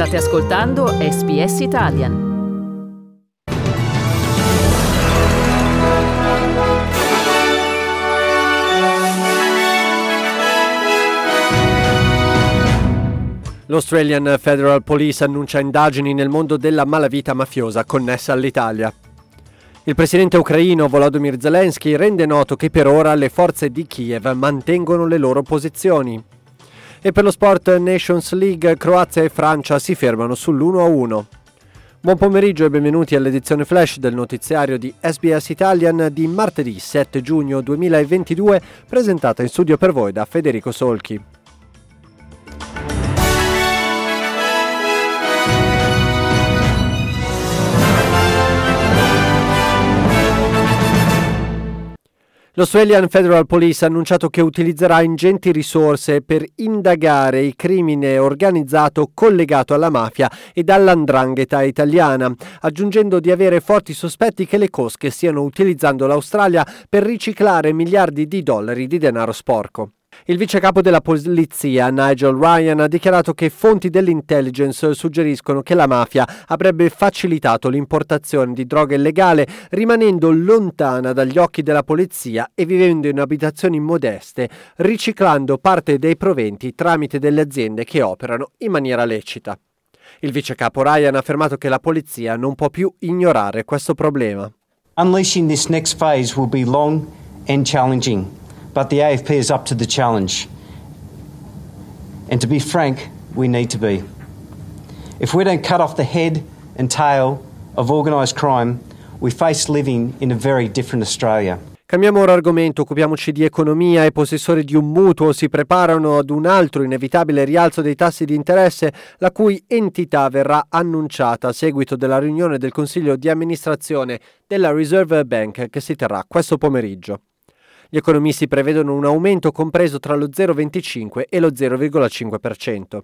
State ascoltando SBS Italian. L'Australian Federal Police annuncia indagini nel mondo della malavita mafiosa connessa all'Italia. Il presidente ucraino Volodymyr Zelensky rende noto che per ora le forze di Kiev mantengono le loro posizioni. E per lo Sport Nations League Croazia e Francia si fermano sull'1-1. Buon pomeriggio e benvenuti all'edizione flash del notiziario di SBS Italian di martedì 7 giugno 2022, presentata in studio per voi da Federico Solchi. L'Australian Federal Police ha annunciato che utilizzerà ingenti risorse per indagare il crimine organizzato collegato alla mafia e all'andrangheta italiana, aggiungendo di avere forti sospetti che le cosche stiano utilizzando l'Australia per riciclare miliardi di dollari di denaro sporco. Il vice capo della polizia, Nigel Ryan, ha dichiarato che fonti dell'intelligence suggeriscono che la mafia avrebbe facilitato l'importazione di droga illegale rimanendo lontana dagli occhi della polizia e vivendo in abitazioni modeste, riciclando parte dei proventi tramite delle aziende che operano in maniera lecita. Il vice capo Ryan ha affermato che la polizia non può più ignorare questo problema. Unleashing this next phase will be long and challenging. But the AFP is up to the challenge. And to be frank, we need to be. If we don't cut off the head and tail of organised crime, we face living in a very different Australia. Cambiamo ora argomento, occupiamoci di economia. I possessori di un mutuo si preparano ad un altro inevitabile rialzo dei tassi di interesse, la cui entità verrà annunciata a seguito della riunione del Consiglio di amministrazione della Reserve Bank che si terrà questo pomeriggio. Gli economisti prevedono un aumento compreso tra lo 0,25 e lo 0,5%.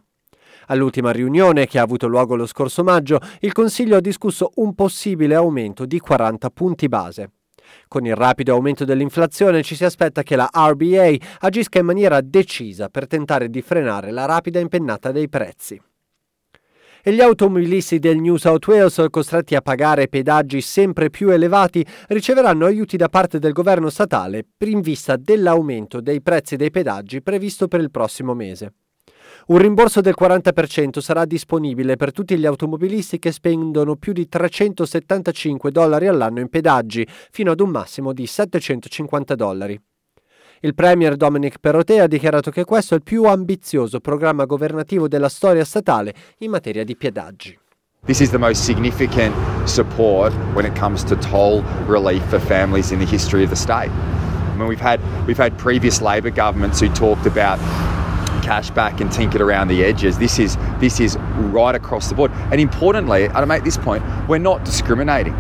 All'ultima riunione, che ha avuto luogo lo scorso maggio, il Consiglio ha discusso un possibile aumento di 40 punti base. Con il rapido aumento dell'inflazione ci si aspetta che la RBA agisca in maniera decisa per tentare di frenare la rapida impennata dei prezzi e gli automobilisti del New South Wales, costretti a pagare pedaggi sempre più elevati, riceveranno aiuti da parte del governo statale in vista dell'aumento dei prezzi dei pedaggi previsto per il prossimo mese. Un rimborso del 40% sarà disponibile per tutti gli automobilisti che spendono più di 375 dollari all'anno in pedaggi, fino ad un massimo di 750 dollari. Il premier Dominic Perrottet ha dichiarato che questo è il più ambizioso programma governativo della storia statale in materia di piedaggi. This is the most significant support when it comes to toll relief for families in the history of the state. I mean, we've had we've had previous Labor governments who talked about cash back and tinkered around the edges. This is this is right across the board. And importantly, I make this point, we're not discriminating.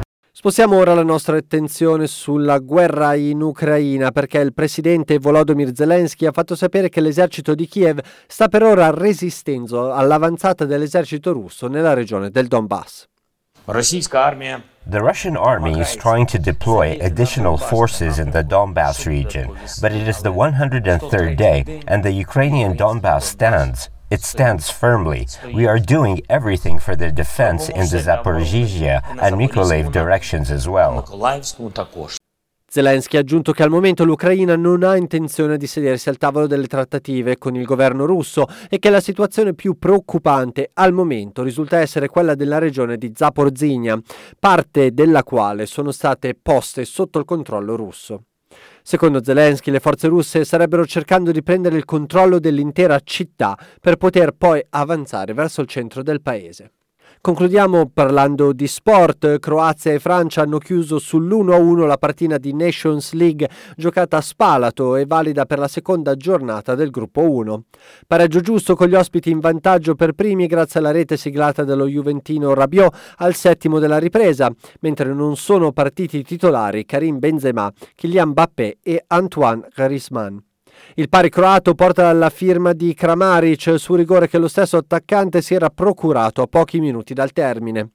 Spostiamo ora la nostra attenzione sulla guerra in Ucraina perché il presidente Volodymyr Zelensky ha fatto sapere che l'esercito di Kiev sta per ora resistendo all'avanzata dell'esercito russo nella regione del Donbass. The Russian army is trying to deploy additional forces in the Donbass region, but it is the 103rd day and the Ukrainian Donbass stands. It stands firmly. We are doing everything for the defense in the Zaporizhia and Mykolaiv directions as well. Zelensky ha aggiunto che al momento l'Ucraina non ha intenzione di sedersi al tavolo delle trattative con il governo russo e che la situazione più preoccupante al momento risulta essere quella della regione di Zaporizhia, parte della quale sono state poste sotto il controllo russo. Secondo Zelensky, le forze russe starebbero cercando di prendere il controllo dell'intera città per poter poi avanzare verso il centro del paese. Concludiamo parlando di sport. Croazia e Francia hanno chiuso sull'1-1 la partita di Nations League giocata a Spalato e valida per la seconda giornata del gruppo 1. Pareggio giusto con gli ospiti in vantaggio per primi grazie alla rete siglata dello Juventino Rabiot al settimo della ripresa, mentre non sono partiti titolari Karim Benzema, Kylian Mbappé e Antoine Griezmann. Il pari croato porta alla firma di Kramaric su rigore che lo stesso attaccante si era procurato a pochi minuti dal termine.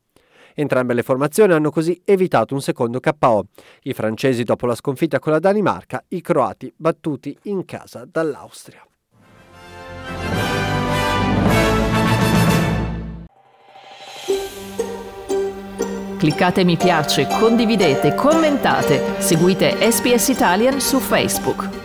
Entrambe le formazioni hanno così evitato un secondo KO. I francesi dopo la sconfitta con la Danimarca, i croati battuti in casa dall'Austria. Cliccate mi piace, condividete, commentate, seguite SPS Italian su Facebook.